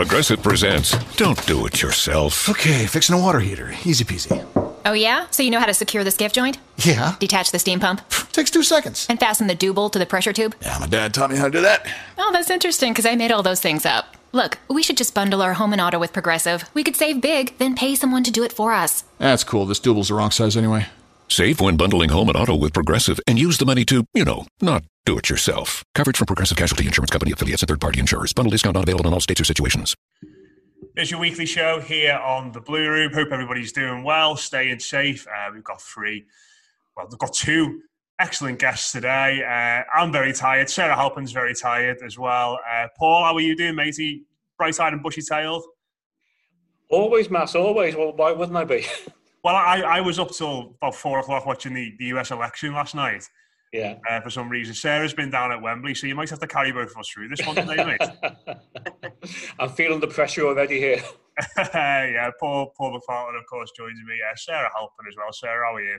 Progressive presents Don't Do It Yourself. Okay, fixing a water heater. Easy peasy. Oh, yeah? So you know how to secure the skiff joint? Yeah. Detach the steam pump? Takes two seconds. And fasten the dooble to the pressure tube? Yeah, my dad taught me how to do that. Oh, that's interesting because I made all those things up. Look, we should just bundle our home and auto with Progressive. We could save big, then pay someone to do it for us. That's cool. This double's the wrong size anyway. Save when bundling home and auto with Progressive and use the money to, you know, not do it yourself. Coverage from Progressive Casualty Insurance Company affiliates and third party insurers. Bundle discount not available in all states or situations. There's your weekly show here on the Blue Room. Hope everybody's doing well, staying safe. Uh, we've got three, well, we've got two excellent guests today. Uh, I'm very tired. Sarah Halpin's very tired as well. Uh, Paul, how are you doing, matey? Bright eyed and bushy tailed? Always, Mass, always. Well, why wouldn't I be? Well, I, I was up till about four o'clock watching the, the US election last night. Yeah. Uh, for some reason, Sarah's been down at Wembley, so you might have to carry both of us through this one today, mate. I'm feeling the pressure already here. yeah, Paul Paul McFarlane, of course, joins me. Yeah, Sarah Halpin as well. Sarah, how are you?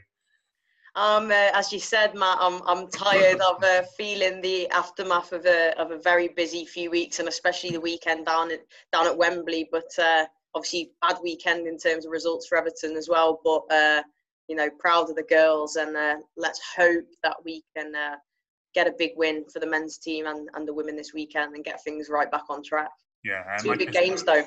Um, uh, as you said, Matt, I'm I'm tired of uh, feeling the aftermath of a of a very busy few weeks, and especially the weekend down at down at Wembley. But uh, obviously, bad weekend in terms of results for Everton as well. But uh, you know, proud of the girls, and uh, let's hope that we can uh, get a big win for the men's team and, and the women this weekend, and get things right back on track. Yeah, uh, Two big games though.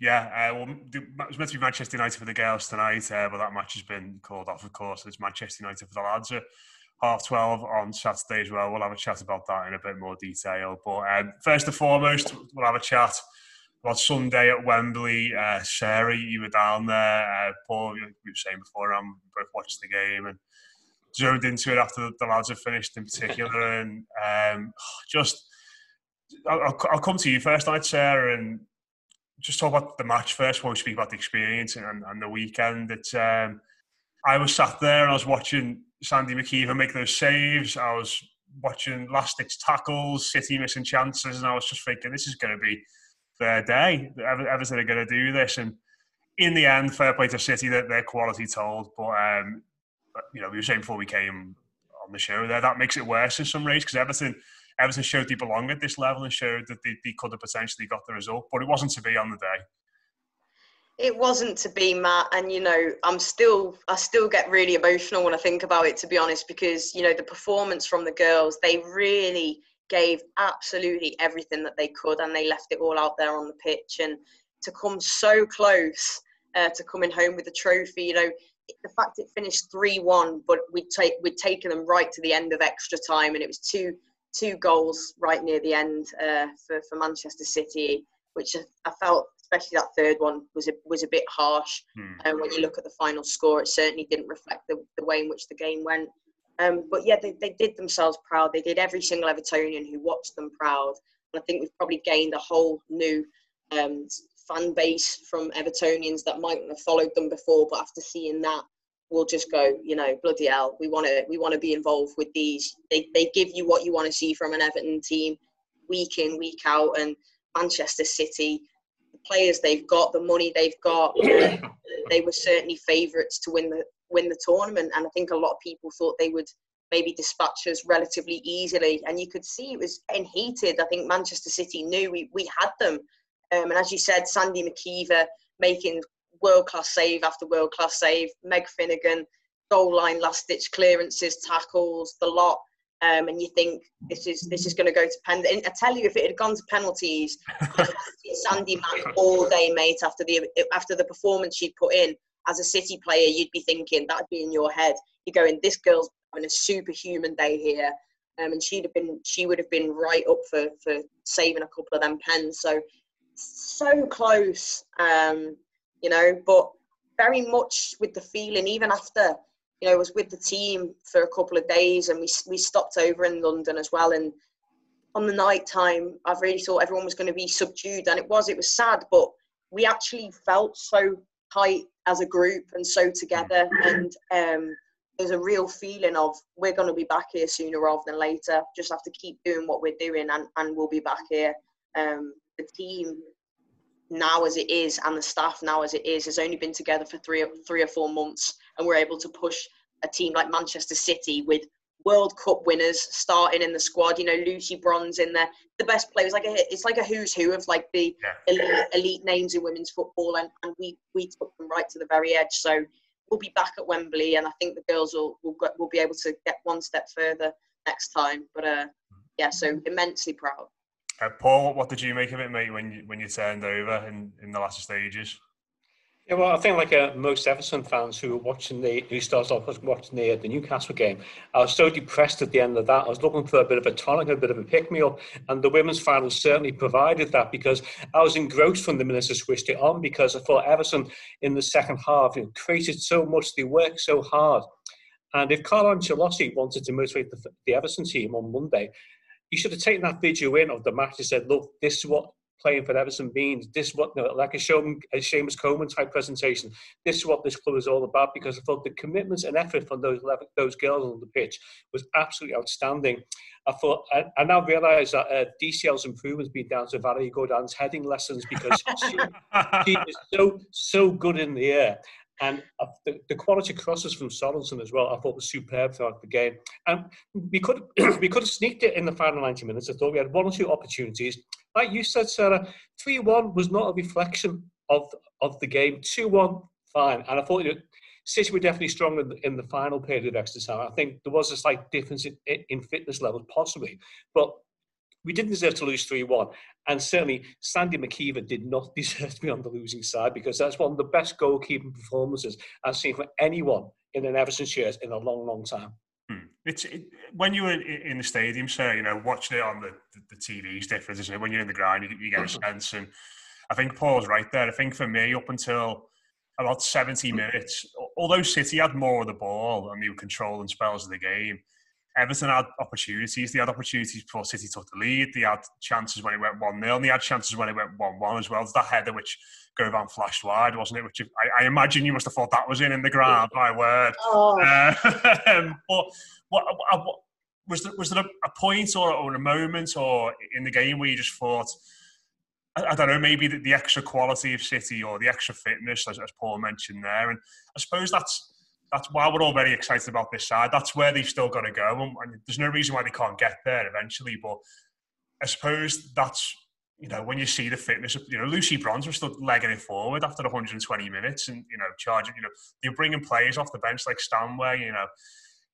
Yeah, uh, well, it was meant to be Manchester United for the girls tonight, uh, but that match has been called off, of course. It's Manchester United for the lads at half 12 on Saturday as well. We'll have a chat about that in a bit more detail. But um, first and foremost, we'll have a chat about Sunday at Wembley. Uh, Sarah, you were down there. Uh, Paul, you, were saying before, um, we both watched the game and zoned into it after the, lads had finished in particular. And um, just, I'll, I'll come to you first night, Sarah, and just talk about the match first before we speak about the experience and, and the weekend. It's, um, I was sat there and I was watching Sandy MacIver make those saves. I was watching last tackles, City missing chances, and I was just thinking, this is going to be their day. Everton are going to do this. And in the end, fair play to City, that their quality told. But, um, you know, we were saying before we came on the show there, that makes it worse in some ways because Everton Everton showed they belong at this level and showed that they, they could have potentially got the result, but it wasn't to be on the day. It wasn't to be, Matt, and you know, I'm still, I still get really emotional when I think about it, to be honest, because you know, the performance from the girls, they really gave absolutely everything that they could, and they left it all out there on the pitch, and to come so close uh, to coming home with the trophy, you know, the fact it finished three-one, but we'd take we'd taken them right to the end of extra time, and it was two two goals right near the end uh, for, for Manchester City, which I felt, especially that third one, was a, was a bit harsh. Hmm. And when you look at the final score, it certainly didn't reflect the, the way in which the game went. Um, but yeah, they, they did themselves proud. They did every single Evertonian who watched them proud. And I think we've probably gained a whole new um, fan base from Evertonians that mightn't have followed them before, but after seeing that, we'll just go, you know, bloody hell, we want to we want to be involved with these. They they give you what you want to see from an Everton team, week in week out, and Manchester City, the players they've got, the money they've got, they were certainly favourites to win the win the tournament. And I think a lot of people thought they would maybe dispatch us relatively easily. And you could see it was getting heated. I think Manchester City knew we, we had them. Um, and as you said, Sandy MacIver making world class save after world class save, Meg Finnigan, goal line last ditch clearances, tackles, the lot. Um, and you think this is this is going to go to pen. I tell you, if it had gone to penalties, Sandy man all day, mate. After the after the performance she'd put in as a City player, you'd be thinking that'd be in your head. You're going, this girl's having a superhuman day here, um, and she'd have been she would have been right up for for saving a couple of them pens. So so close, um, you know, but very much with the feeling even after you know, I was with the team for a couple of days and we, we stopped over in London as well. And on the night time, I really thought everyone was going to be subdued. And it was, it was sad, but we actually felt so tight as a group and so together. And um, there's a real feeling of we're going to be back here sooner rather than later. Just have to keep doing what we're doing and, and we'll be back here. Um, the team now as it is and the staff now as it is has only been together for three three or four months and we're able to push a team like Manchester City with World Cup winners starting in the squad. You know, Lucy Bronze in there, the best players. Like a, it's like a who's who of like the yeah. elite, elite, names in women's football, and, and we we took them right to the very edge. So we'll be back at Wembley, and I think the girls will will, will be able to get one step further next time. But uh, yeah, so immensely proud. Uh, Paul, what did you make of it, mate, when you when you turned over in, in the last stages? Yeah, well, I think like uh, most Everton fans who were watching the who started off watching the the Newcastle game, I was so depressed at the end of that. I was looking for a bit of a tonic, a bit of a pick me up, and the women's final certainly provided that because I was engrossed from the minute I switched it on because I thought Everton in the second half you know, created so much, they worked so hard, and if Carlo Ancelotti wanted to motivate the, the Everton team on Monday, you should have taken that video in of the match and said, look, this is what playing for Everton means. This is what, you know, like a, Seamus, a Seamus Coleman type presentation. This is what this club is all about because I thought the commitments and effort from those 11, those girls on the pitch was absolutely outstanding. I thought, I, I now realise that uh, DCL's improvement has been down to Valerie Gauvin's heading lessons because she, she is so so good in the air. And uh, the, the, quality crosses from Sorensen as well, I thought was superb throughout the game. And we could we could have sneaked it in the final 90 minutes. I thought we had one or two opportunities. Like you said, Sarah, 3 1 was not a reflection of, of the game. 2 1, fine. And I thought you know, City were definitely stronger in the, in the final period of extra time. I think there was a slight difference in, in fitness levels, possibly. But we didn't deserve to lose 3 1. And certainly, Sandy MacIver did not deserve to be on the losing side because that's one of the best goalkeeping performances I've seen from anyone in an Everton shirt in a long, long time. Hmm. It's it, when you were in the stadium, sir. You know, watching it on the, the, the TV is different, isn't it? When you're in the ground, you, you get a sense. And I think Paul's right there. I think for me, up until about 70 minutes, although City had more of the ball and they were controlling spells of the game, Everton had opportunities. They had opportunities before City took the lead. They had chances when it went 1 0, and they had chances when it went 1 1 as well. There's that header which Gauvin flashed wide, wasn't it? Which I, I, imagine you must have thought that was in in the ground, my word. Oh. Uh, but what, what, was there, was there a, point or, or, a moment or in the game where you just thought, I, I don't know, maybe the, the, extra quality of City or the extra fitness, as, as Paul mentioned there? And I suppose that's that's why we're all very excited about this side. That's where they've still got to go, and, and there's no reason why they can't get there eventually. But I suppose that's you know when you see the fitness you know Lucy Bronze was still legging it forward after 120 minutes, and you know charging. You know they're bringing players off the bench like Stanway. You know.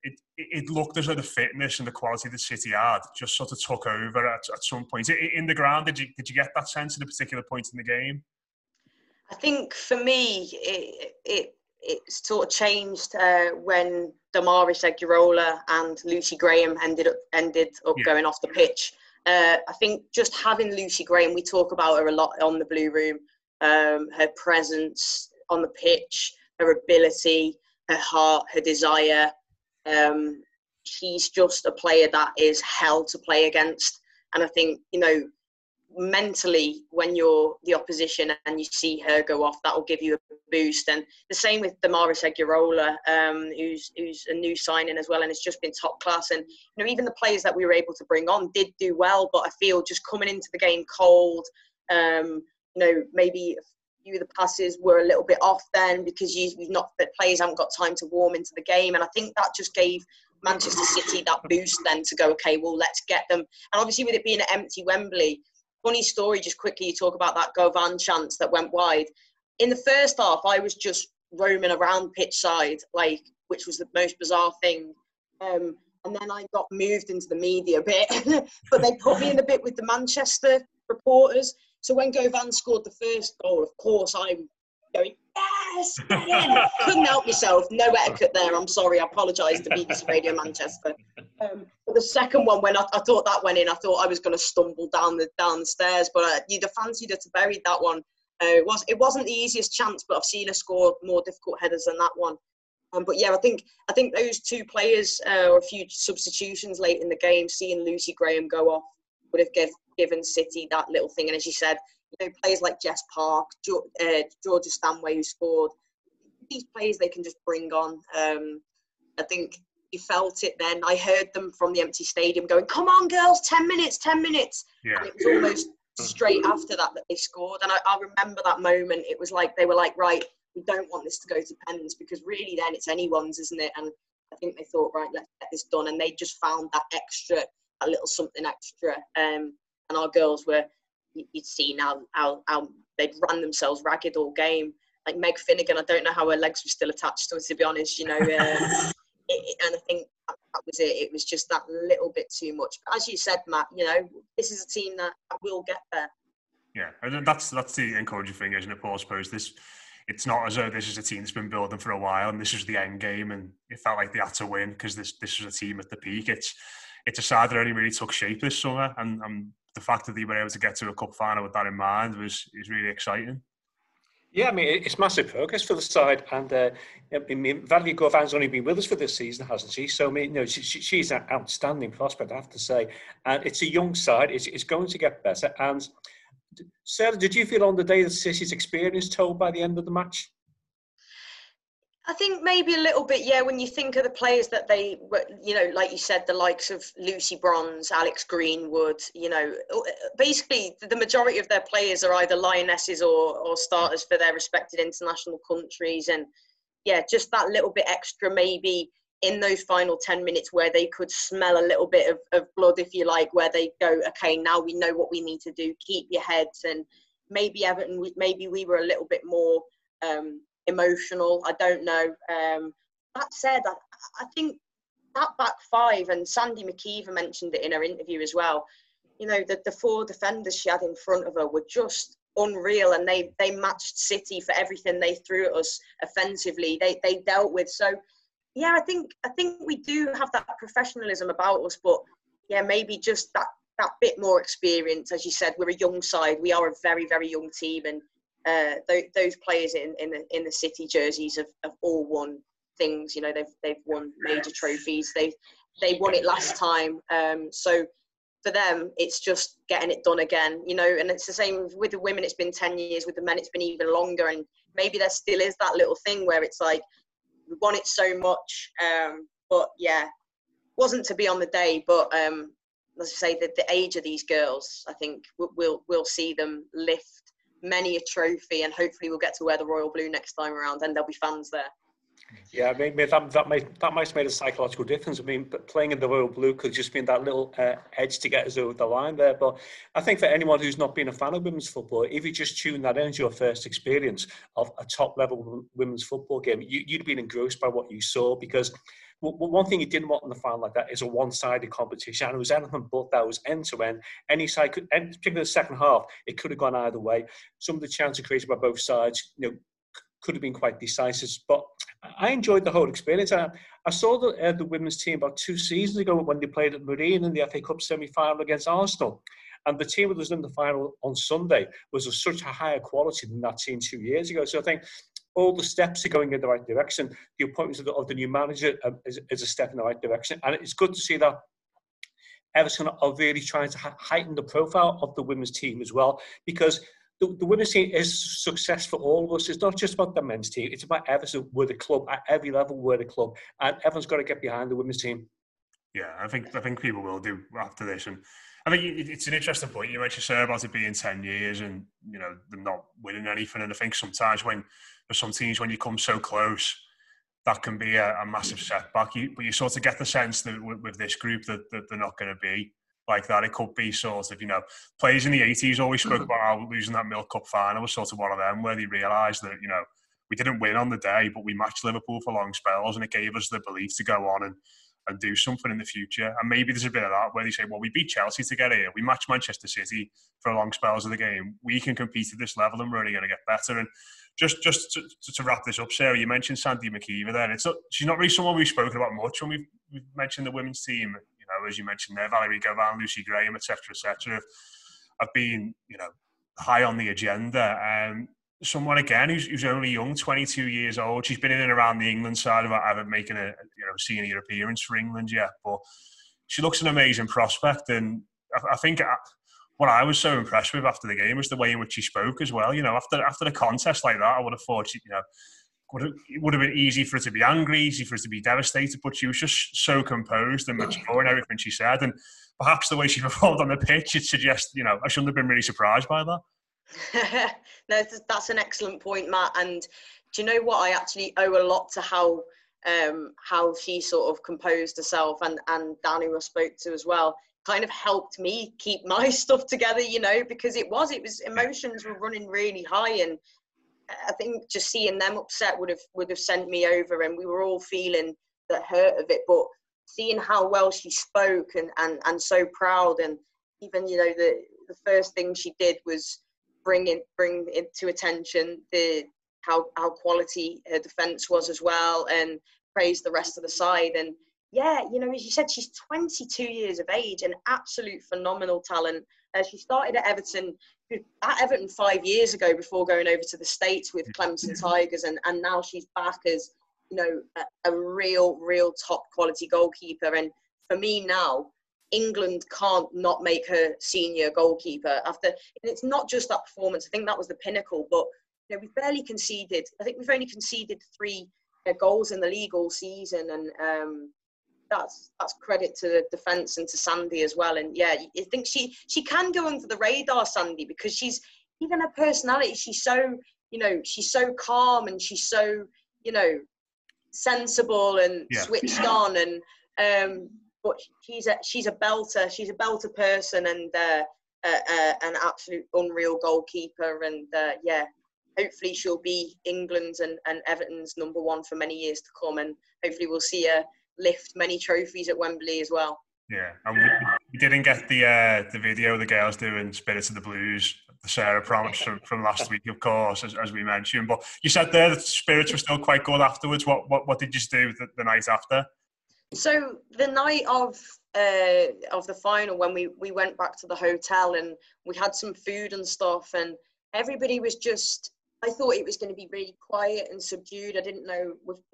It, it looked as though the fitness and the quality of the City had just sort of took over at, at some point. In the ground, did you, did you get that sense at a particular point in the game? I think for me, it, it it sort of changed uh, when Damaris Egurrola and Lucy Graham ended up ended up yeah. going off the pitch. Uh, I think just having Lucy Graham, we talk about her a lot on the Blue Room. Um, her presence on the pitch, her ability, her heart, her desire. Um, she's just a player that is hell to play against. And I think you know mentally when you're the opposition and you see her go off, that'll give you a boost. And the same with Damaris Egurrola, um, who's who's a new signing as well, and it's just been top class. And you know, even the players that we were able to bring on did do well, but I feel just coming into the game cold, Um, you know, maybe a few of the passes were a little bit off then because you, you've not the players haven't got time to warm into the game, and I think that just gave Manchester City that boost then to go, okay, well let's get them. And obviously with it being an empty Wembley, funny story. Just quickly, you talk about that Gauvin chance that went wide. In the first half, I was just roaming around pitch side, like which was the most bizarre thing. Um, and then I got moved into the media bit, but they put me in a bit with the Manchester reporters. So when Gauvin scored the first goal, of course I'm going yes, couldn't help myself. No etiquette there. I'm sorry. I apologise to BBC Radio Manchester. Um, but the second one, when I, I, thought that went in, I thought I was going to stumble down the down the stairs. But uh, you'd have fancied her to bury that one. Uh, it was it wasn't the easiest chance, but I've seen her score more difficult headers than that one. Um, but yeah, I think I think those two players uh, or a few substitutions late in the game, seeing Lucy Graham go off, would have give, given City that little thing. And as you said, you know, players like Jess Park, uh, Georgia Stanway, who scored, these players they can just bring on. Um, I think you felt it then. I heard them from the empty stadium going, "Come on, girls, ten minutes, ten minutes." Yeah. And it was almost straight after that that they scored, and I, I remember that moment. It was like they were like, "Right, we don't want this to go to pens because really then it's anyone's, isn't it?" And I think they thought, "Right, let's get this done," and they just found that extra, a little something extra. Um, and our girls were, you'd seen how, how, how they'd run themselves ragged all game. Like Meg Finnigan, I don't know how her legs were still attached to her, to be honest, you know. Uh, it, and I think that, that, was it. It was just that little bit too much. But as you said, Matt, you know, this is a team that will get there. Yeah, and that's that's the encouraging thing, isn't it, Paul? I suppose this it's not as though this is a team that's been building for a while and this is the end game and it felt like they had to win because this this was a team at the peak. It's it's a side that only really took shape this summer and, and the fact that they were able to get to a cup final with that in mind was is really exciting. Yeah, I mean it's massive progress for the side, and uh, I mean Valerie Gauvin's only been with us for this season, hasn't she? So I mean, you know, she, she's an outstanding prospect, I have to say. And it's a young side; it's, it's going to get better. And Sarah, did you feel on the day that City's experience told by the end of the match? I think maybe a little bit, yeah. When you think of the players that they were, you know, like you said, the likes of Lucy Bronze, Alex Greenwood, you know, basically the majority of their players are either lionesses or, or starters for their respected international countries, and yeah, just that little bit extra maybe in those final 10 minutes where they could smell a little bit of, of blood, if you like, where they go, okay, now we know what we need to do, keep your heads, and maybe Everton, maybe we were a little bit more. Um, emotional. I don't know. Um, that said, I, I think that back five, and Sandy MacIver mentioned it in her interview as well. You know, the, the four defenders she had in front of her were just unreal, and they they matched City for everything they threw at us offensively. They they dealt with so. Yeah, I think I think we do have that professionalism about us, but yeah, maybe just that that bit more experience. As you said, we're a young side. We are a very very young team, and uh, those, those players in, in the in the city jerseys have, have all won things. You know, they've they've won major trophies. They they won it last time. Um, so for them, it's just getting it done again. You know, and it's the same with the women. It's been ten years. With the men, it's been even longer. And maybe there still is that little thing where it's like we won it so much. Um, but yeah, wasn't to be on the day. But um, let's say that the age of these girls, I think we'll we'll see them lift many a trophy, and hopefully we'll get to wear the royal blue next time around, and there'll be fans there. Yeah, I mean, that that might that might have made a psychological difference. I mean, playing in the royal blue could just been that little uh, edge to get us over the line there. But I think for anyone who's not been a fan of women's football, if you just tune that in as your first experience of a top level women's football game, you, you'd been engrossed by what you saw because one thing you didn't want in the final like that is a one-sided competition. And it was anything but that. It was end-to-end. Any side, could, particularly the second half, it could have gone either way. Some of the chances created by both sides, you know, could have been quite decisive. But I enjoyed the whole experience. I, I saw the, uh, the women's team about two seasons ago when they played at Marine in the FA Cup semi-final against Arsenal. And the team that was in the final on Sunday was of such a higher quality than that team two years ago. So I think all the steps are going in the right direction. The appointment of the, of the new manager um, is, is, a step in the right direction. And it's good to see that Everton are really trying to heighten the profile of the women's team as well, because the, the women's team is success for all of us. It's not just about the men's team. It's about Everton. We're the club at every level. We're the club, and everyone's got to get behind the women's team. Yeah, I think I think people will do after this, and I think it's an interesting point. You mentioned sir about it being ten years and you know them not winning anything. And I think sometimes when there's some teams when you come so close, that can be a, a massive setback. You, but you sort of get the sense that with, with this group that, that they're not going to be like that. It could be sort of, you know, players in the 80s always spoke about how losing that Milk Cup final was sort of one of them where they realised that, you know, we didn't win on the day, but we matched Liverpool for long spells and it gave us the belief to go on and, and do something in the future. And maybe there's a bit of that where they say, well, we beat Chelsea to get here. We matched Manchester City for long spells of the game. We can compete at this level and we're only going to get better. And just just to, to, wrap this up, Sarah, you mentioned Sandy MacIver there. It's not, she's not really someone we've spoken about much when we've, we've mentioned the women's team. You know, as you mentioned there, Valerie Gauvin, Lucy Graham, etc., etc., have been you know high on the agenda. Um, someone again who's, who's only young, 22 years old. She's been in and around the England side of it, haven't making a you know senior appearance for England yet, but she looks an amazing prospect, and I, I think. I, what I was so impressed with after the game was the way in which she spoke as well. You know, after after a contest like that, I would have thought, she, you know, would have, it would have been easy for her to be angry, easy for her to be devastated, but she was just so composed and mature in everything she said. And perhaps the way she performed on the pitch, it suggests, you know, I shouldn't have been really surprised by that. no, that's an excellent point, Matt. And do you know what? I actually owe a lot to how um, how she sort of composed herself, and and Danny who spoke to as well, kind of helped me keep my stuff together. You know, because it was it was emotions were running really high, and I think just seeing them upset would have would have sent me over, and we were all feeling the hurt of it. But seeing how well she spoke and and and so proud, and even you know the the first thing she did was bring it bring it to attention the how how quality her defense was as well and praise the rest of the side. And yeah you know as you said she's 22 years of age an absolute phenomenal talent. Uh, she started at everton at everton five years ago before going over to the states with clemson tigers and and now she's back as you know a, a real real top quality goalkeeper. And for me now England can't not make her senior goalkeeper after. And it's not just that performance. I think that was the pinnacle. But you know, we've barely conceded. I think we've only conceded three uh, goals in the league all season, and um, that's that's credit to the defence and to Sandy as well. And yeah, I think she she can go under the radar, Sandy, because she's even her personality. She's so you know she's so calm and she's so you know sensible and yeah. switched on and um, but she's a she's a belter. She's a belter person and uh, uh, uh, an absolute unreal goalkeeper. And uh, yeah, hopefully she'll be England's and, and Everton's number one for many years to come. And hopefully we'll see her lift many trophies at Wembley as well. Yeah, and we, we didn't get the uh, the video the girls doing "Spirits of the Blues," the Sarah promise from, from last week, of course, as, as we mentioned. But you said there that spirits were still quite good afterwards. What what, what did you do the, the night after? So the night of uh, of the final, when we we went back to the hotel and we had some food and stuff, and everybody was just. I thought it was going to be really quiet and subdued. I didn't know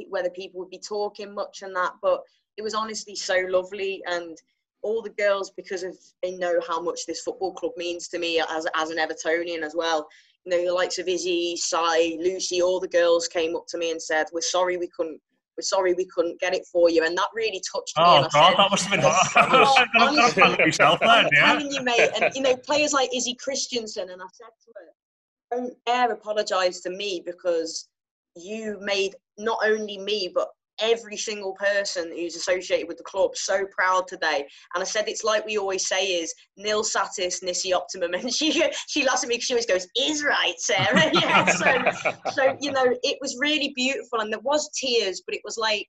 whether people would be talking much and that, but it was honestly so lovely and all the girls because of they know how much this football club means to me as as an Evertonian as well. You know, the likes of Izzy, Sai, Lucy, all the girls came up to me and said, "We're sorry we couldn't we're sorry we couldn't get it for you. And that really touched me. Oh, God, said, that must have been hard. oh, yourself then, yeah. telling you, mate. And, you know, players like Izzy Christiansen, and I said to her, don't dare apologise to me because you made not only me, but every single person who's associated with the club so proud today. And I said it's like we always say is nil satis nisi optimum. And she she laughs at me because she always goes, is right, Sarah. yeah. So so you know, it was really beautiful and there was tears, but it was like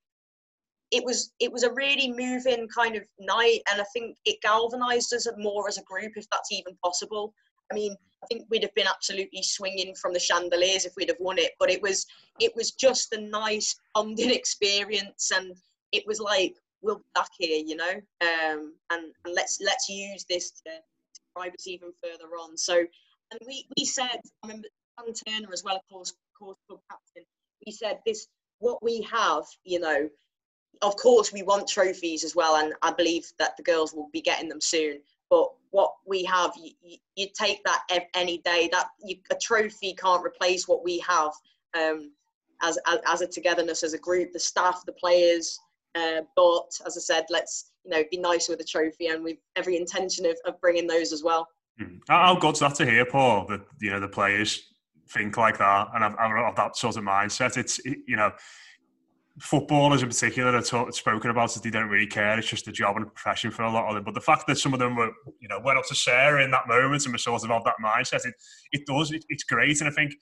it was it was a really moving kind of night and I think it galvanized us more as a group if that's even possible. I mean, I think we'd have been absolutely swinging from the chandeliers if we'd have won it. But it was it was just a nice bonding experience, and it was like we'll be back here, you know, um, and and let's let's use this to, to drive us even further on. So, and we we said, I remember Dan Turner as well, of course, course club captain. We said this what we have, you know. Of course, we want trophies as well, and I believe that the girls will be getting them soon. But what we have, you, you take that any day. That you, a trophy can't replace what we have um, as, as, as a togetherness as a group, the staff, the players, Uh, but as I said, let's you know be nice with the trophy, and we've every intention of, of bringing those as well. How good's that to hear, Paul? That you know the players think like that and have, have that sort of mindset. It's you know footballers in particular are taught, spoken about that they don't really care. It's just a job and a profession for a lot of them. But the fact that some of them were, you know, went up to Sarah in that moment and were sort of of that mindset, it, it does, it, it's great. And I think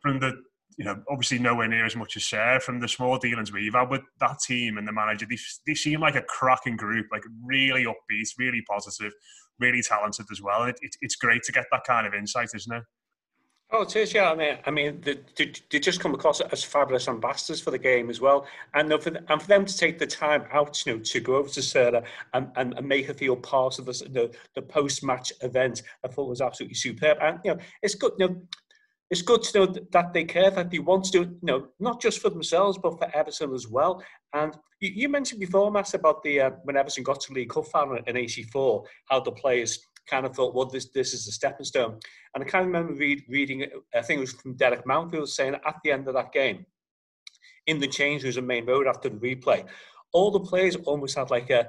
from the, you know, obviously nowhere near as much as Sarah, from the small dealings we've had with that team and the manager, they, they seem like a cracking group, like really upbeat, really positive, really talented as well. And it, it, it's great to get that kind of insight, isn't it? Oh, it is, yeah. I mean, I mean, they, they, just come across as fabulous ambassadors for the game as well, and for the, and for them to take the time out, you know, to go over to Sarah and, and, and make her feel part of the the, the post match event, I thought was absolutely superb. And you know, it's good. You know, it's good to know that they care, that they want to do it, you know, not just for themselves, but for Everton as well. And you, you mentioned before, Matt, about the uh, when Everton got to League Cup final in '84, how the players kind of thought, well, this this is a stepping stone. And I can't remember read, reading, I think it was from Derek Mountfield saying at the end of that game, in the change rooms a Maine Road after the replay, all the players almost had like a,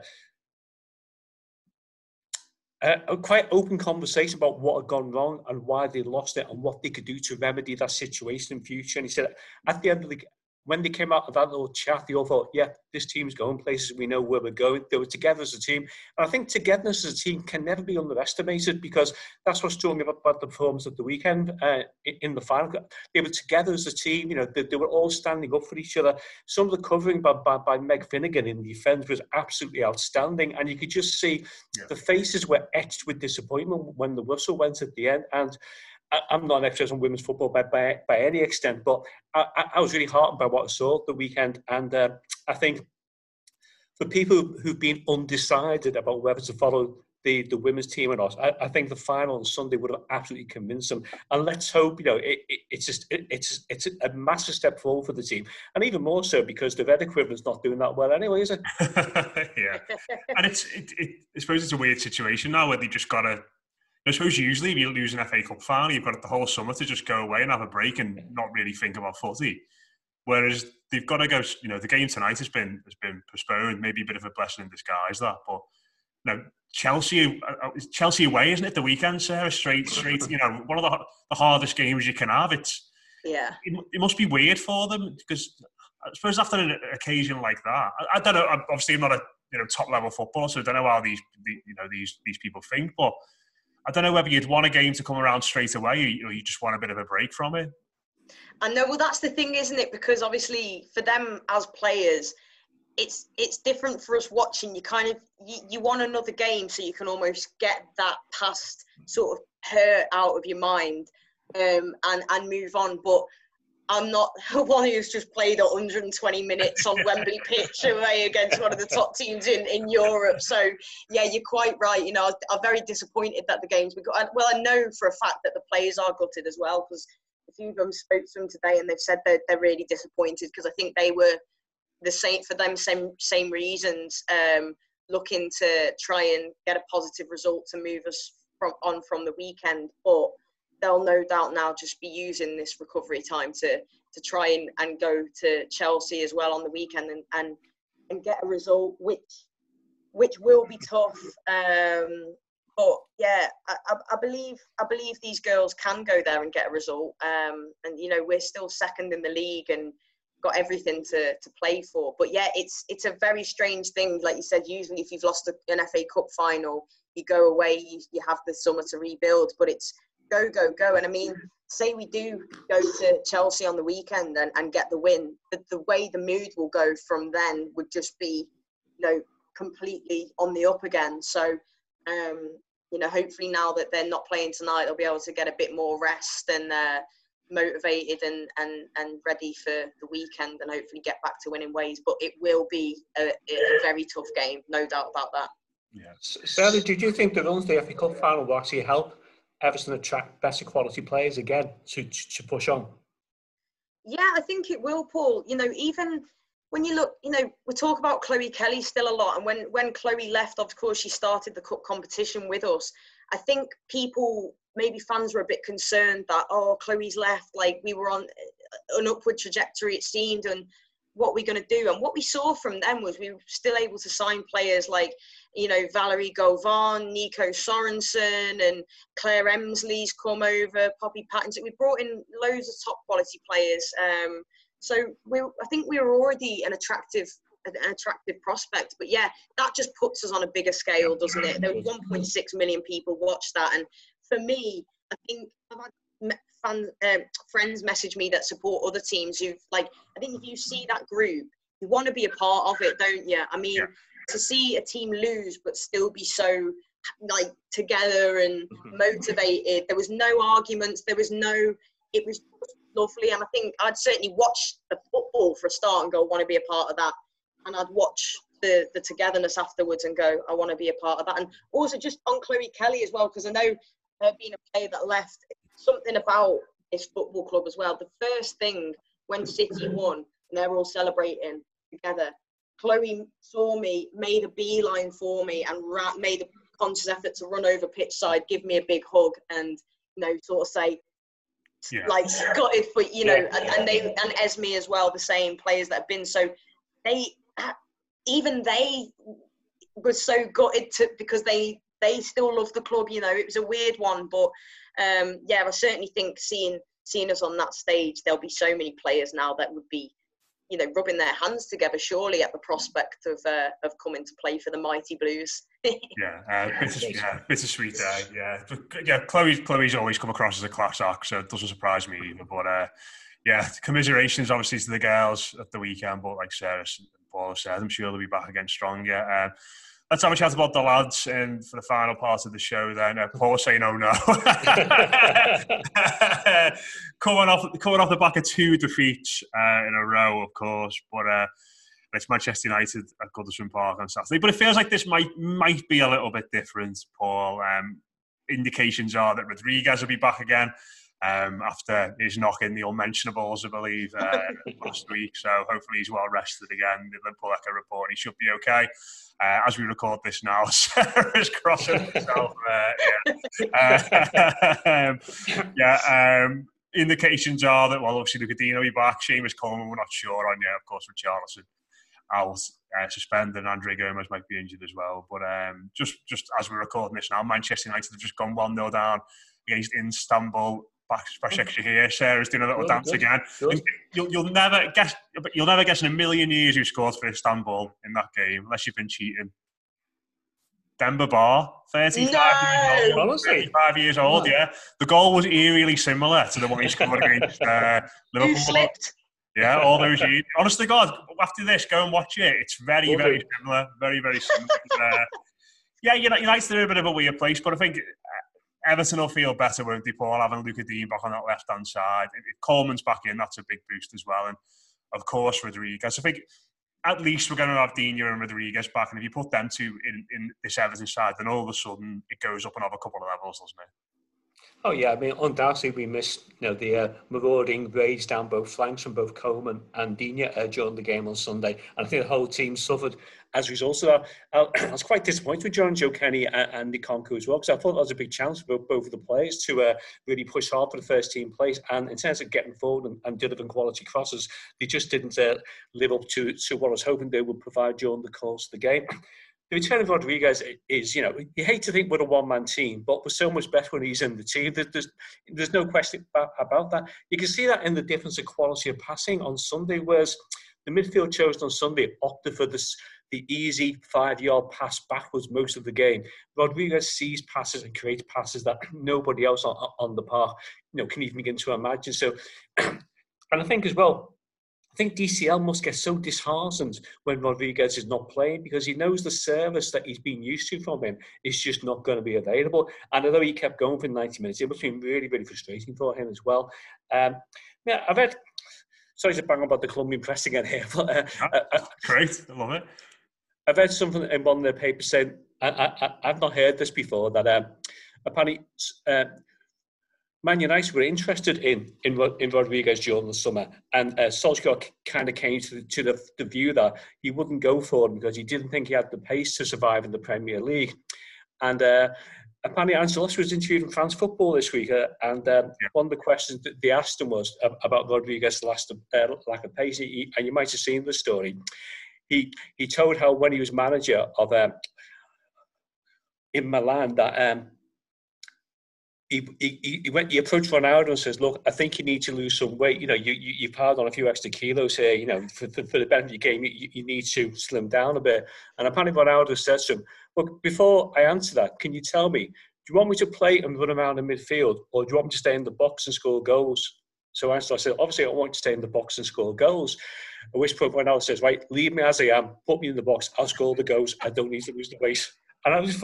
a, a, quite open conversation about what had gone wrong and why they lost it and what they could do to remedy that situation in future. And he said, at the end of the when they came out of that little chat, they all thought, yeah, this team's going places. We know where we're going. They were together as a team. And I think togetherness as a team can never be underestimated because that's what's struck me about the performance of the weekend uh, in the final. They were together as a team. You know, they, they, were all standing up for each other. Some of the covering by, by, by Meg Finnigan in the defence was absolutely outstanding. And you could just see yeah. the faces were etched with disappointment when the whistle went at the end. And I'm not an expert on women's football by, by, by any extent, but I, I, was really heartened by what I saw the weekend. And uh, I think for people who've been undecided about whether to follow the, the women's team or not, I, I think the final on Sunday would have absolutely convinced them. And let's hope, you know, it, it, it's just it, it's it's a massive step forward for the team, and even more so because the red equivalent's not doing that well anyway, is it? yeah, and it's it, it, I suppose it's a weird situation now where they just got to I suppose usually if you lose an FA Cup final, you've got the whole summer to just go away and have a break and not really think about footy. Whereas they've got to go. You know, the game tonight has been has been postponed. Maybe a bit of a blessing in disguise that, but you know, Chelsea uh, uh Chelsea away, isn't it? The weekend, Sarah. Straight, straight. You know, one of the, the hardest games you can have. It's yeah. It, it must be weird for them because I suppose after an occasion like that, I, I don't know. Obviously, I'm not a you know top level footballer, so I don't know how these you know these these people think, but I don't know whether you'd want a game to come around straight away or you just want a bit of a break from it. I know. Well, that's the thing, isn't it? Because obviously, for them as players, it's it's different for us watching. You kind of you, you want another game so you can almost get that past sort of hurt out of your mind um, and and move on. But I'm not one who's just played 120 minutes on Wembley pitch away against one of the top teams in, in Europe. So, yeah, you're quite right. You know, I'm very disappointed that the games we got. Well, I know for a fact that the players are gutted as well because a few of them spoke to them today and they've said they're, they're really disappointed because I think they were the same for them same same reasons, um, looking to try and get a positive result to move us from on from the weekend, but they'll no doubt now just be using this recovery time to to try and, and go to Chelsea as well on the weekend and, and and get a result which which will be tough. Um, but yeah, I, I, believe I believe these girls can go there and get a result. Um, and you know we're still second in the league and got everything to, to play for. But yeah, it's it's a very strange thing. Like you said, usually if you've lost an FA Cup final, you go away, you, you have the summer to rebuild. But it's go, go, go. And I mean, say we do go to Chelsea on the weekend and, and get the win, the, the way the mood will go from then would just be, you know, completely on the up again. So, um, you know, hopefully now that they're not playing tonight, they'll be able to get a bit more rest and uh, motivated and, and, and ready for the weekend and hopefully get back to winning ways. But it will be a, a very tough game, no doubt about that. Yeah. Sally, did you think the runs the FA Cup final will actually help Everton attract better quality players again to, to push on? Yeah, I think it will, Paul. You know, even when you look, you know, we talk about Chloe Kelly still a lot, and when when Chloe left, of course, she started the cup competition with us. I think people, maybe fans, were a bit concerned that oh, Chloe's left. Like we were on an upward trajectory, it seemed, and what we're going to do. And what we saw from them was we were still able to sign players like, you know, Valerie Gauvin, Nico Sorensen, and Claire Emslie's come over, Poppy Pattinson. We brought in loads of top quality players. Um, so we, I think we were already an attractive an attractive prospect. But yeah, that just puts us on a bigger scale, doesn't it? There was 1.6 million people watched that, and for me, I think I've had fans, um, friends message me that support other teams who like. I think if you see that group, you want to be a part of it, don't you? I mean, yeah. To see a team lose but still be so like together and mm-hmm. motivated. There was no arguments. There was no. It was lovely, and I think I'd certainly watch the football for a start and go, want to be a part of that and I'd watch the the togetherness afterwards and go, I want to be a part of that. And also just on Chloe Kelly as well, because I know her being a player that left, something about this football club as well. The first thing when City won and they're all celebrating together, Chloe saw me, made a beeline for me, and ra- made a conscious effort to run over pitch side, give me a big hug, and you know, sort of say, yeah. like got it for you know, yeah. and, and they and Esme as well, the same players that have been so they even they were so gutted to because they they still love the club. You know, it was a weird one, but um, yeah, I certainly think seeing seeing us on that stage, there'll be so many players now that would be, you know, rubbing their hands together surely at the prospect of uh, of coming to play for the mighty Blues. yeah, uh, bittersweet, yeah, bittersweet day. Yeah, but, yeah. Chloe, Chloe's always come across as a class act, so it doesn't surprise me either. But uh, yeah, commiserations obviously to the girls at the weekend, but like Sarah and Paul said, I'm sure they'll be back again stronger. Uh, let's have a chat about the lads and for the final part of the show then. Uh, Paul saying oh no. coming, off, coming off the back of two defeats uh, in a row, of course, but uh, it's Manchester United at Goodison Park on Saturday. But it feels like this might might be a little bit different, Paul. Um, indications are that Rodriguez will be back again um, after his knock in the unmentionables, I believe, uh, last week. So hopefully he's well rested again. The Liverpool Echo report, he should be okay. Uh, as we record this now, Sarah's crossing herself. Uh, yeah, um, yeah um, indications are that, well, obviously, Lucas Digne will be back. Seamus Coleman, we're not sure on yet, of course, with Richarlison. I'll uh, suspend and Andre Gomes might be injured as well. But um, just just as we're recording this now, Manchester United have just gone 1 0 down against Istanbul Başakşehir here. Sarah's doing a little good, dance good, again. Good. You'll, you'll never guess, you'll never guess in a million years who scored for Istanbul in that game, unless you've been cheating. Demba Ba, 35 no! years old. 35 years old, no. yeah. The goal was eerily similar to the one he scored against uh, Liverpool. Slipped? Yeah, all those years. Honest to God, after this, go and watch it. It's very, very similar. Very, very similar. uh, yeah, United's in a bit of a weird place, but I think Everton will feel better, won't they, Paul, having Lucas Digne back on that left hand side. If Coleman's back in, that's a big boost as well. And of course, Rodriguez. I think at least we're going to have Digne and Rodriguez back. And if you put them two in, in this Everton side, then all of a sudden it goes up another couple of levels, doesn't it? Oh yeah, I mean undoubtedly we missed you know the uh, marauding raids down both flanks from both Coleman and Digne uh, during the game on Sunday, and I think the whole team suffered as a result of that. I, was quite disappointed with Jonjoe Kenny and Andy Nkounkou as well because I thought that was a big chance for both, both of the players to uh, really push hard for the first team place, and in terms of getting forward and, and delivering quality crosses, they just didn't uh, live up to to what I was hoping they would provide during the course of the game the return of Rodriguez is, you know, you hate to think we're a one-man team, but we're so much better when he's in the team. There's, there's no question about, that. You can see that in the difference of quality of passing on Sunday, whereas the midfield chosen on Sunday opted for this, the easy five-yard pass backwards most of the game. Rodriguez sees passes and creates passes that nobody else on, on the park, you know, can even begin to imagine. So, and I think as well, think DCL must get so disheartened when Rodriguez is not playing because he knows the service that he's been used to from him is just not going to be available. And although he kept going for 90 minutes, it must have been really, really frustrating for him as well. Um, yeah, I've had, sorry to bang about the Colombian press again here, but uh, uh, uh, great, I love it. I've read something in one of the papers saying, I, I, have not heard this before, that um, apparently uh, Man United were interested in in, in Rodriguez during the summer, and uh, Solskjaer kind of came to, the, to the, the view that he wouldn't go for him because he didn't think he had the pace to survive in the Premier League. And uh, apparently Ancelotti was interviewed in France Football this week, uh, and um, yeah. one of the questions that they asked him was about Rodriguez' last, uh, lack of pace. He, and you might have seen the story. He he told how when he was manager of um, in Milan that um, he, he, he went he approached Ronaldo and says, "Look, I think you need to lose some weight. You know, you, you you've piled on a few extra kilos here. You know, for, for, for the benefit of your game, you, you need to slim down a bit." And apparently, Ronaldo said to him, "Look, before I answer that, can you tell me, do you want me to play and run around in midfield, or do you want me to stay in the box and score goals?" So I said, "Obviously, I want you to stay in the box and score goals." At which point Ronaldo says, "Right, leave me as I am. Put me in the box. I'll score the goals. I don't need to lose the weight." And I was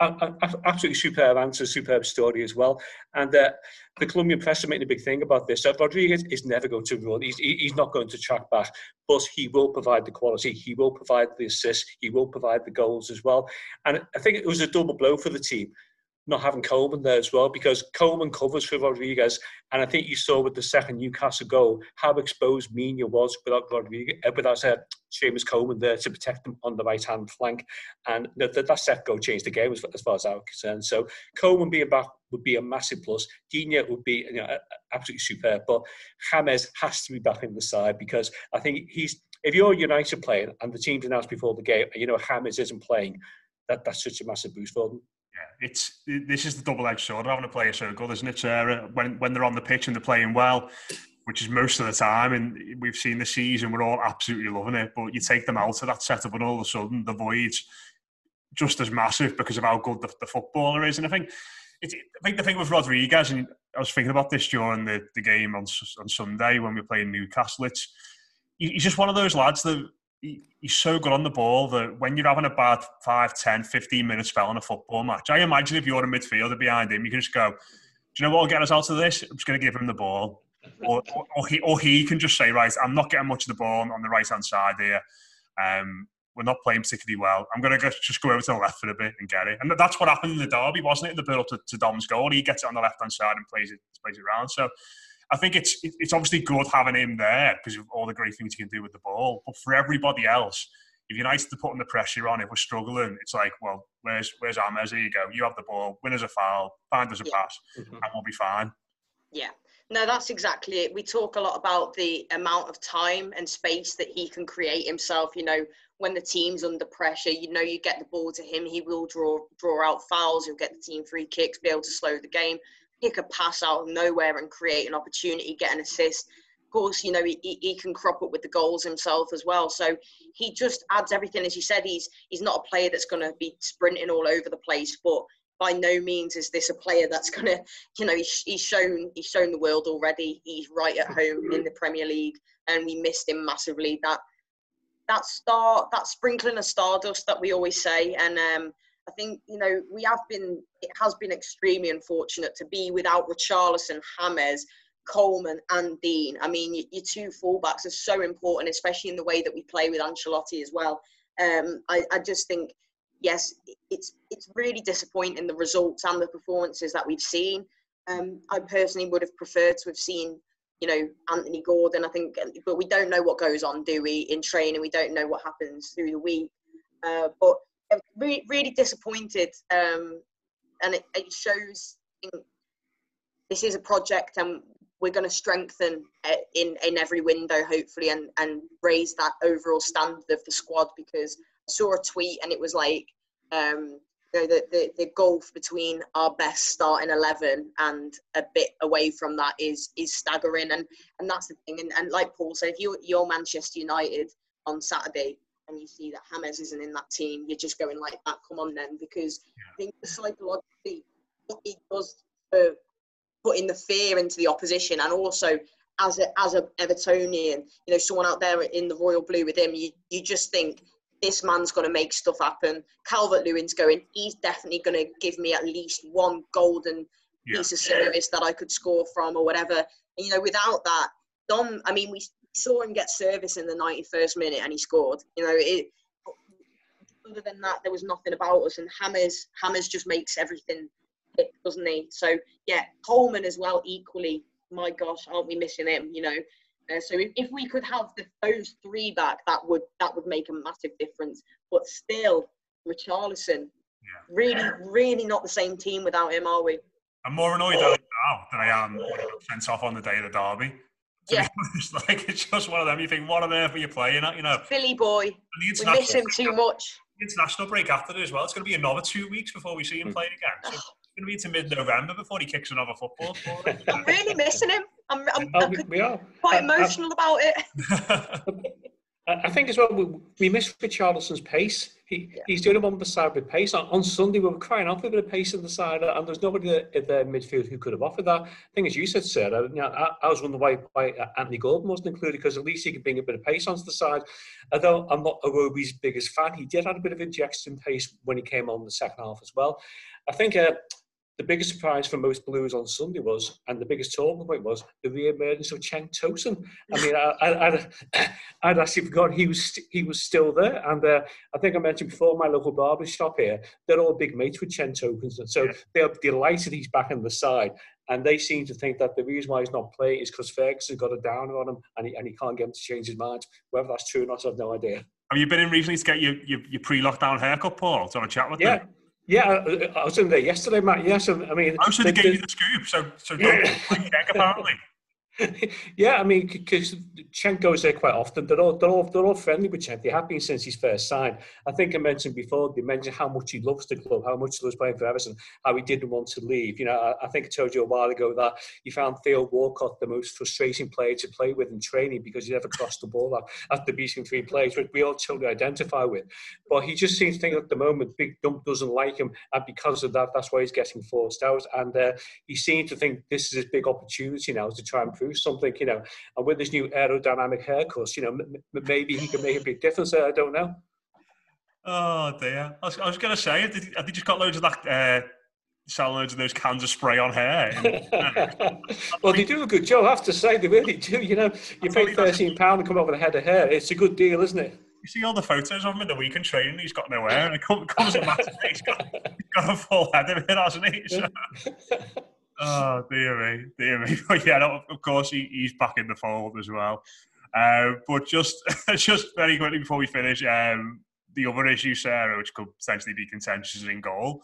absolutely superb answer, superb story as well. And uh, the Colombian press are making a big thing about this. So Rodriguez is never going to run. He's, he's not going to track back, but he will provide the quality. He will provide the assists. He will provide the goals as well. And I think it was a double blow for the team not having Coleman there as well because Coleman covers for Rodriguez, and I think you saw with the second Newcastle goal how exposed Mina was without Rodriguez, uh, without uh, Seamus Coleman there to protect them on the right hand flank, and that, that set goal changed the game as, as far as I'm concerned. So Coleman being back would be a massive plus. Digne would be you know, absolutely superb, but James has to be back in the side because I think he's. If you're a United playing and the team's announced before the game, you know James isn't playing, that, that's such a massive boost for them it's this is the double-edged sword having a player so good, isn't it, Sarah? When when they're on the pitch and they're playing well, which is most of the time, and we've seen the season, we're all absolutely loving it. But you take them out of that setup, and all of a sudden the void's just as massive because of how good the, the footballer is. And I think I think the thing with Rodriguez, and I was thinking about this during the, the game on on Sunday when we were playing Newcastle. It's he's just one of those lads that he's so good on the ball that when you're having a bad 5, 10, 15 minute spell in a football match, I imagine if you're a midfielder behind him, you can just go, do you know what will get us out of this? I'm just going to give him the ball. Or, or, he, or he can just say, right, I'm not getting much of the ball on the right hand side here. Um, we're not playing particularly well. I'm going to just go over to the left for a bit and get it. And that's what happened in the derby, wasn't it? In the build up to, to Dom's goal, he gets it on the left hand side and plays it, plays it around. So I think it's it's obviously good having him there because of all the great things he can do with the ball. But for everybody else, if United are putting the pressure on, if we're struggling, it's like, well, where's where's James? There you go. You have the ball. Win us a foul. Find us a yeah. pass, mm-hmm. and we'll be fine. Yeah. No, that's exactly it. We talk a lot about the amount of time and space that he can create himself. You know, when the team's under pressure, you know, you get the ball to him, he will draw draw out fouls. He'll get the team free kicks, be able to slow the game pick a pass out of nowhere and create an opportunity, get an assist. Of course, you know, he, he can crop up with the goals himself as well. So he just adds everything. As you said, he's he's not a player that's going to be sprinting all over the place, but by no means is this a player that's going to, you know, he's, he's shown he's shown the world already. He's right at home in the Premier League, and we missed him massively. That that star, that sprinkling of stardust that we always say, and um, I think you know we have been. It has been extremely unfortunate to be without Richarlison, Hammers, Coleman, and Digne. I mean, your two fullbacks are so important, especially in the way that we play with Ancelotti as well. Um, I, I just think, yes, it's it's really disappointing the results and the performances that we've seen. Um, I personally would have preferred to have seen, you know, Anthony Gordon. I think, but we don't know what goes on, do we, in training? We don't know what happens through the week. Uh, but really, really disappointed, um, and it, it shows this is a project, and we're going to strengthen uh, in in every window, hopefully, and and raise that overall standard of the squad. Because I saw a tweet, and it was like. Um, you know, the, the, the gulf between our best starting 11 and a bit away from that is is staggering and and that's the thing and, and like paul said if you, you're manchester united on saturday and you see that James isn't in that team, you're just going like that. Come on then, because yeah. I think psychologically what it does for putting the fear into the opposition, and also as a as a Evertonian, you know, someone out there in the royal blue with him, you you just think this man's going to make stuff happen. Calvert Lewin's going, he's definitely going to give me at least one golden yeah. piece of service that I could score from or whatever. And, you know, without that, Dom, I mean, we saw him get service in the 91st minute and he scored. You know, it, other than that, there was nothing about us. And Hammers, Hammers just makes everything hit, doesn't he? So yeah, Coleman as well, equally. My gosh, aren't we missing him? You know. Uh, so if, if we could have the, those three back, that would that would make a massive difference. But still, Richarlison, Really, really not the same team without him, are we? I'm more annoyed at it now than I am when he got sent off on the day of the derby. To Yeah. be honest, like it's just one of them. You think, what on earth are you playing at? You know, Billy boy, we miss international- him too much. international break after it as well. It's going to be another two weeks before we see him hmm. playing again. So it's going to be into mid-November before he kicks another football. I'm really missing him. I'm, I'm, Oh, I'm we, we are. quite I- I- emotional about it. I think as well, we, we miss Richarlison's pace. He, He's the only one beside with pace. On, on Sunday, we were crying out for a bit of pace in the side, and there's nobody in the midfield who could have offered that. I think, as you said, Sarah, you know, I, I was wondering why, why Anthony Gordon wasn't included, because at least he could bring a bit of pace onto the side. Although I'm not Iwobi's biggest fan, he did have a bit of injection pace when he came on the second half as well. I think uh, the biggest surprise for most Blues on Sunday was, and the biggest talking point was, the re-emergence of Cenk Tosun. I mean, I, I, I'd, I'd actually forgotten he was st- he was still there. And uh, I think I mentioned before, my local barber shop here, they're all big mates with Cenk Tosun. And so they're delighted he's back on the side. And they seem to think that the reason why he's not playing is because Ferguson got a downer on him and he, and he can't get him to change his mind. Whether that's true or not, I've no idea. Have you been in recently to get your, your, your pre-lockdown haircut, Paul? To have a chat with Yeah. them? Yeah, I, was in there yesterday, Matt. Yes, I mean, I have the- gave the- you the scoop. So, so don't like check apparently. yeah, I mean, because Cenk goes there quite often. They're all, they're all, they're all friendly with Cenk. They have been since he's first signed. I think I mentioned before. They mentioned how much he loves the club, how much he loves playing for Everton, how he didn't want to leave. You know, I, I think I told you a while ago that he found Theo Walcott the most frustrating player to play with in training because he never crossed the ball the beating three plays, which we all totally identify with. But he just seems to think at the moment Big Dunc doesn't like him, and because of that, that's why he's getting forced out. And uh, he seems to think this is his big opportunity now to try and prove something. You know, and with his new aerodynamic haircut, you know, m- m- maybe he can make a big difference there. I don't know. Oh dear. I was, I was going to say, they, have they just got loads of that, uh, selling loads of those cans of spray on hair? well, they do a good job, I have to say. They really do. You know, you pay thirteen pound and come up with a head of hair. It's a good deal, isn't it? You see all the photos of him in the weekend training, he's got no hair, and it comes, comes a match, he's got, he's got a full head of it, hasn't he? So, oh, dear me, dear me. But yeah, no, of course, he, he's back in the fold as well. Uh, but just, just very quickly before we finish, um, the other issue, Sarah, which could potentially be contentious in goal.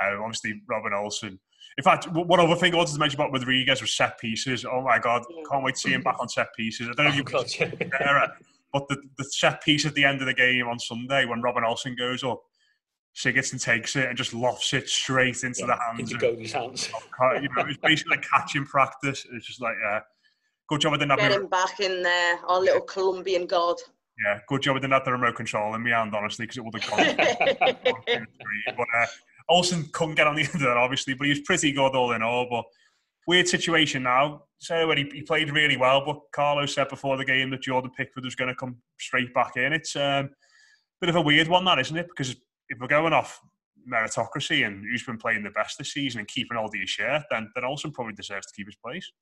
Uh, obviously, Robin Olsen. In fact, one other thing I wanted to mention about Rodriguez was set pieces. Oh my God, can't wait to see him back on set pieces. I don't know if you God, yeah. Sarah, but the, the set piece at the end of the game on Sunday when Robin Olsen goes up, Sigurdsson takes it and just lofts it straight into the hands. into of- Goldie's hands. You know, it's basically like catching practice. It's just like, yeah, good job I didn't have Get him back in there, our little Colombian god. yeah, good job I didn't have the remote control in my hand, honestly, because it would have gone. but uh, Olsen couldn't get on the end of that, obviously, but he was pretty good all in all. But weird situation now. So when he, he played really well, but Carlos said before the game that Jordan Pickford was going to come straight back in. It's um, a bit of a weird one, that isn't it? Because if we're going off meritocracy and who's been playing the best this season and keeping all the shirt, then then Olsen probably deserves to keep his place.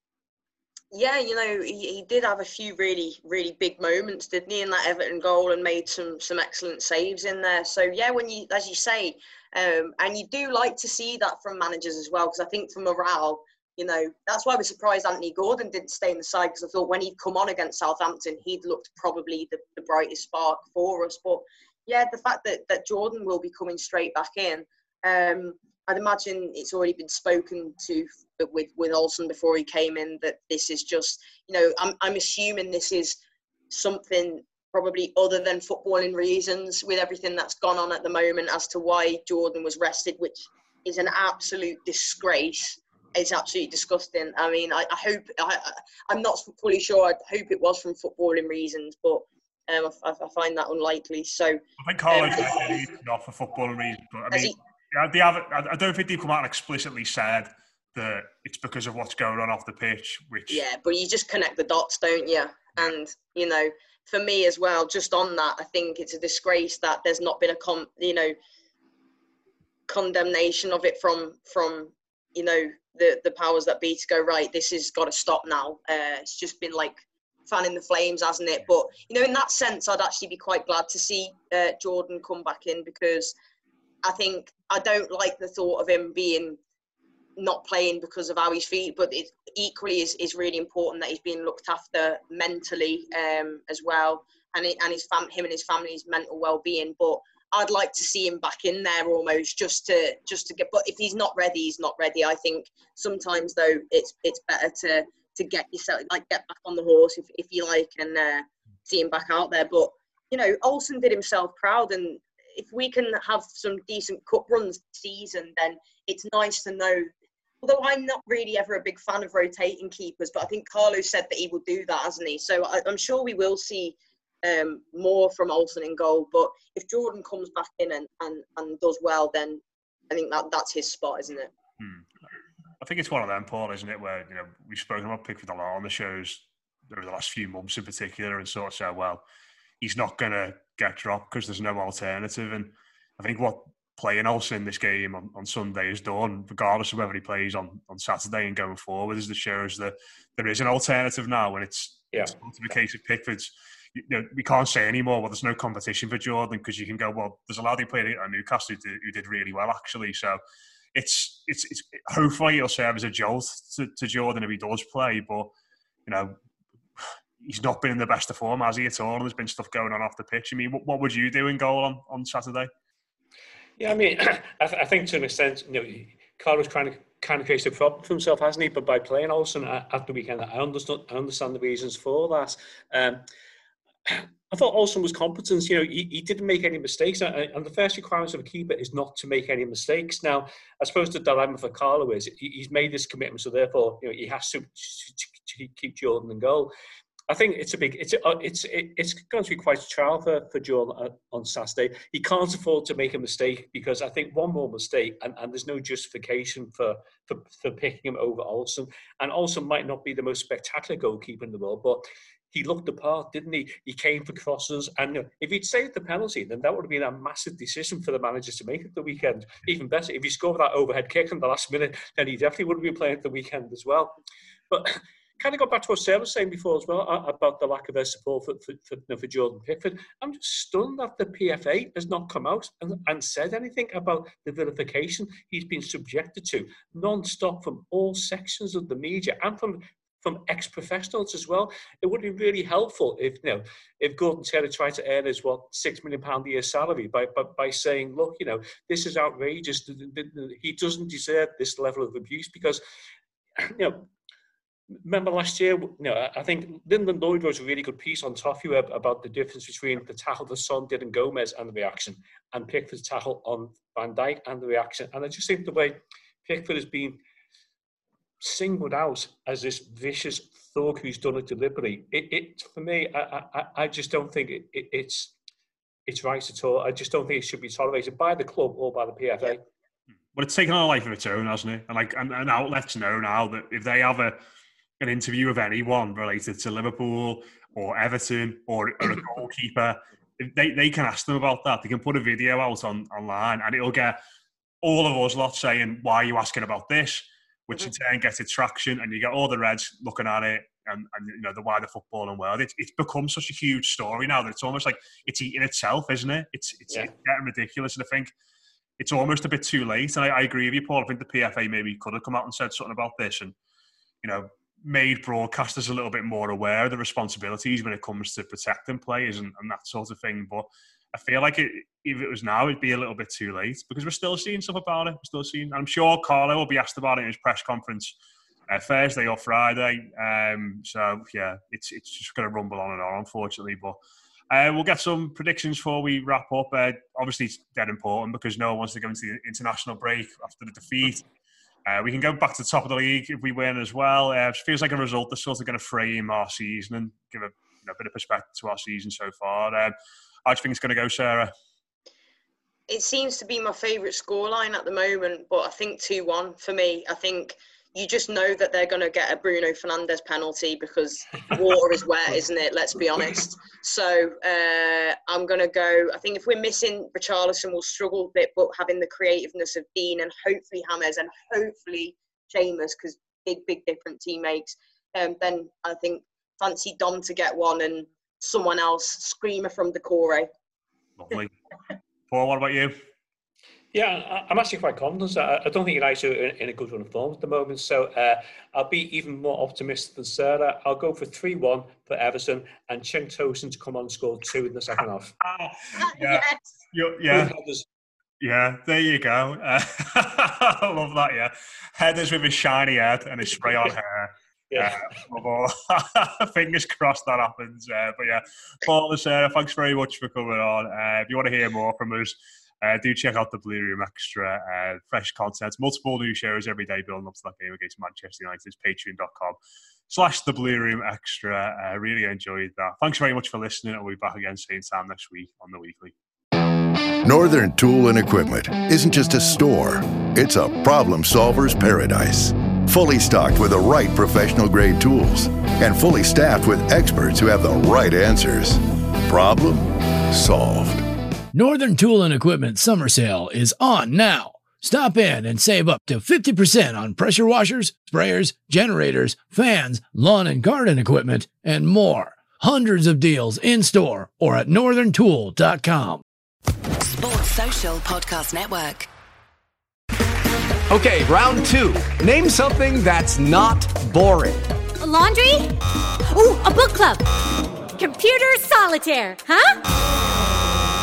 Yeah, you know, he, he did have a few really, really big moments, didn't he, in that Everton goal and made some some excellent saves in there. So yeah, when you, as you say, um, and you do like to see that from managers as well, because I think for morale, you know, that's why was surprised Anthony Gordon didn't stay in the side because I thought when he'd come on against Southampton, he'd looked probably the, the brightest spark for us. But yeah, the fact that that Jordan will be coming straight back in. Um, I'd imagine it's already been spoken to with with Olsen before he came in that this is just you know I'm I'm assuming this is something probably other than footballing reasons with everything that's gone on at the moment as to why Jordan was rested, which is an absolute disgrace. It's absolutely disgusting. I mean, I, I hope I, I'm not fully sure. I hope it was from footballing reasons, but um, I, I find that unlikely. So I think Carlos Um, not for football reasons, but I mean, yeah, they have. I I don't think they've come out and explicitly said that it's because of what's going on off the pitch. Which Yeah, but you just connect the dots, don't you? And you know, for me as well, just on that, I think it's a disgrace that there's not been a con, you know, condemnation of it from from you know the the powers that be to go right. This has got to stop now. Uh, it's just been like fanning the flames, hasn't it? But you know, in that sense, I'd actually be quite glad to see uh, Jordan come back in because I think I don't like the thought of him being not playing because of how he's feet, but it equally is, is really important that he's being looked after mentally um, as well, and it, and his fam- him and his family's mental well being. But I'd like to see him back in there almost just to just to get. But if he's not ready, he's not ready. I think sometimes though it's it's better to to get yourself like get back on the horse if if you like and uh, see him back out there. But you know, Olsen did himself proud, and if we can have some decent cup runs season, then it's nice to know. Although I'm not really ever a big fan of rotating keepers, but I think Carlos said that he will do that, hasn't he? So I, I'm sure we will see um, more from Olsen in goal. But if Jordan comes back in and, and, and does well, then I think that that's his spot, isn't it? Hmm. I think it's one of them, Paul, isn't it? Where you know we've spoken about Pickford a lot on the shows over the last few months in particular, and sort of said, well, he's not going to get dropped because there's no alternative. And I think what playing Olsen in this game on, on Sunday is done, regardless of whether he plays on, on Saturday and going forward, is the shows that there is an alternative now, and it's, yeah. it's not the case of Pickford's you know, we can't say anymore, well, there's no competition for Jordan because you can go, well, there's a lad who played at Newcastle who did, who did really well, actually. So it's, it's, it's hopefully it'll serve as a jolt to, to Jordan if he does play. But, you know, he's not been in the best of form, has he, at all? And there's been stuff going on off the pitch. I mean, what, what would you do in goal on, on Saturday? Yeah, I mean, I, th- I think to an extent, you know, Carlos trying to kind of created a problem for himself, hasn't he? But by playing Olsen at the weekend, I understand, I understand the reasons for that. Um, I thought Olsen was competent. You know, he, he didn't make any mistakes, and the first requirement of a keeper is not to make any mistakes. Now, I suppose the dilemma for Carlo is he's made this commitment, so therefore, you know, he has to, to keep Jordan in goal. I think it's a big, it's uh, it's it's going to be quite a trial for, for Jordan on Saturday. He can't afford to make a mistake because I think one more mistake and, and there's no justification for, for for picking him over Olsen. And Olsen might not be the most spectacular goalkeeper in the world, but he looked the part, didn't he? He came for crosses, and uh, if he'd saved the penalty, then that would have been a massive decision for the managers to make at the weekend. Even better, if he scored that overhead kick in the last minute, then he definitely would have been playing at the weekend as well. But kind of go back to what Sarah was saying before as well about the lack of their support for, for, for, for, Jordan Pickford. I'm just stunned that the PFA has not come out and, and said anything about the vilification he's been subjected to non-stop from all sections of the media and from from ex-professionals as well. It would be really helpful if you know if Gordon Taylor tried to earn his what six million pound a year salary by, by by saying, look, you know, this is outrageous. He doesn't deserve this level of abuse because you know. Remember last year, you know, I think Lyndon Lloyd wrote a really good piece on ToffeeWeb about the difference between the tackle that Son did in Gomes and the reaction, and Pickford's tackle on Van Dijk and the reaction. And I just think the way Pickford has been singled out as this vicious thug who's done it deliberately. It, it for me, I, I, I just don't think it, it, it's it's right at all. I just don't think it should be tolerated by the club or by the PFA. But it's taken on a life of its own, hasn't it? And like, and, and outlets know now that if they have a an interview of anyone related to Liverpool or Everton or, or a goalkeeper, they, they can ask them about that. They can put a video out on online and it'll get all of us lot saying, Why are you asking about this? Which mm-hmm. in turn gets its traction, and you get all the Reds looking at it, and, and you know the wider footballing world. It, it's become such a huge story now that it's almost like it's eating itself, isn't it? It's it's yeah. getting ridiculous, and I think it's almost a bit too late. And I, I, agree with you, Paul. I think the PFA maybe could have come out and said something about this, and you know made broadcasters a little bit more aware of the responsibilities when it comes to protecting players and, and that sort of thing. But I feel like it, if it was now, it'd be a little bit too late because we're still seeing stuff about it. We're still seeing. I'm sure Carlo will be asked about it in his press conference uh, Thursday or Friday. Um, so yeah, it's it's just going to rumble on and on, unfortunately. But uh, we'll get some predictions before we wrap up. Uh, obviously, it's dead important because no one wants to go into the international break after the defeat. Uh, we can go back to the top of the league if we win as well. Uh, it feels like a result that's sort of going to frame our season and give a you know, bit of perspective to our season so far. Uh, how do you think it's going to go, Sarah? It seems to be my favourite scoreline at the moment, but I think 2 1 for me. I think you just know that they're going to get a Bruno Fernandes penalty because water is wet, isn't it? Let's be honest. So uh, I'm going to go. I think if we're missing Richarlison, we'll struggle a bit, but having the creativeness of Digne and hopefully Hammers and hopefully Seamus, because big, big different teammates, um, then I think fancy Dom to get one and someone else, screamer from Doucouré. Lovely. Paul, what about you? Yeah, I'm actually quite confident. I don't think United are in a good run of form at the moment, so uh, I'll be even more optimistic than Sarah. I'll go for 3 1 for Everton and Cenk Tosun to come on and score two in the second half. yeah. yes. yeah. Yeah, there you go. Uh, I love that. Yeah, headers with a shiny head and a spray on hair. Yeah, uh, fingers crossed that happens. Uh, but yeah, Paul and Sarah, thanks very much for coming on. Uh, if you want to hear more from us, uh, do check out the Blue Room Extra. Uh, fresh content, multiple new shows every day building up to that game against Manchester United. Patreon.com slash the Blue Room Extra. I uh, really enjoyed that. Thanks very much for listening. I'll be back again same time next week on the weekly. Northern Tool and Equipment isn't just a store, it's a problem solver's paradise. Fully stocked with the right professional grade tools and fully staffed with experts who have the right answers. Problem solved. Northern Tool and Equipment summer sale is on now. Stop in and save up to 50% on pressure washers, sprayers, generators, fans, lawn and garden equipment, and more. Hundreds of deals in store or at northerntool.com. Sports Social Podcast Network. Okay, round two. Name something that's not boring. A laundry? Ooh, a book club. Computer solitaire, huh?